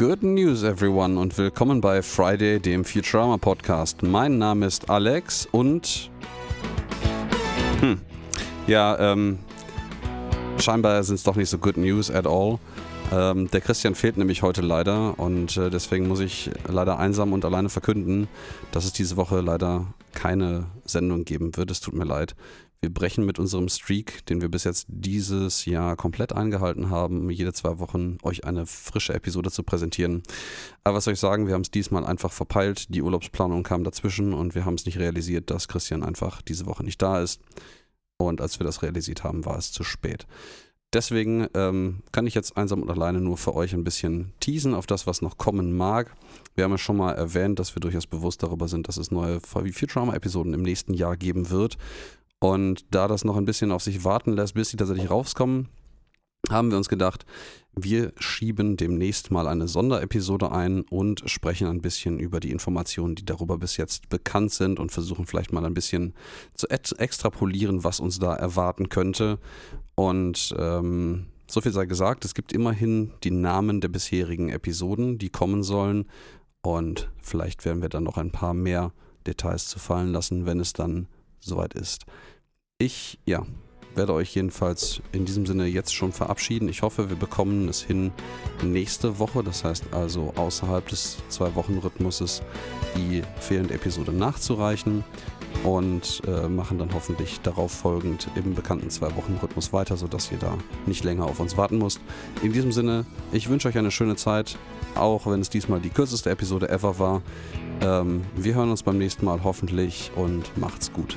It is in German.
Greetings everyone und willkommen bei Friday, dem Futurama Podcast. Mein Name ist Alex und hm, ja, ähm, scheinbar sind es doch nicht so good news at all. Ähm, der Christian fehlt nämlich heute leider und äh, deswegen muss ich leider einsam und alleine verkünden, dass es diese Woche leider keine Sendung geben wird. Es tut mir leid. Wir brechen mit unserem Streak, den wir bis jetzt dieses Jahr komplett eingehalten haben, jede zwei Wochen euch eine frische Episode zu präsentieren. Aber was soll ich sagen, wir haben es diesmal einfach verpeilt. Die Urlaubsplanung kam dazwischen und wir haben es nicht realisiert, dass Christian einfach diese Woche nicht da ist. Und als wir das realisiert haben, war es zu spät. Deswegen ähm, kann ich jetzt einsam und alleine nur für euch ein bisschen teasen auf das, was noch kommen mag. Wir haben ja schon mal erwähnt, dass wir durchaus bewusst darüber sind, dass es neue Futurama-Episoden im nächsten Jahr geben wird. Und da das noch ein bisschen auf sich warten lässt, bis sie tatsächlich rauskommen, haben wir uns gedacht, wir schieben demnächst mal eine Sonderepisode ein und sprechen ein bisschen über die Informationen, die darüber bis jetzt bekannt sind und versuchen vielleicht mal ein bisschen zu extrapolieren, was uns da erwarten könnte. Und ähm, so viel sei gesagt, es gibt immerhin die Namen der bisherigen Episoden, die kommen sollen. Und vielleicht werden wir dann noch ein paar mehr Details zu fallen lassen, wenn es dann soweit ist. Ich, ja, werde euch jedenfalls in diesem Sinne jetzt schon verabschieden. Ich hoffe, wir bekommen es hin nächste Woche, das heißt also außerhalb des Zwei-Wochen-Rhythmuses, die fehlende Episode nachzureichen und äh, machen dann hoffentlich darauf folgend im bekannten Zwei-Wochen-Rhythmus weiter, sodass ihr da nicht länger auf uns warten müsst. In diesem Sinne, ich wünsche euch eine schöne Zeit, auch wenn es diesmal die kürzeste Episode ever war. Ähm, wir hören uns beim nächsten Mal hoffentlich und macht's gut.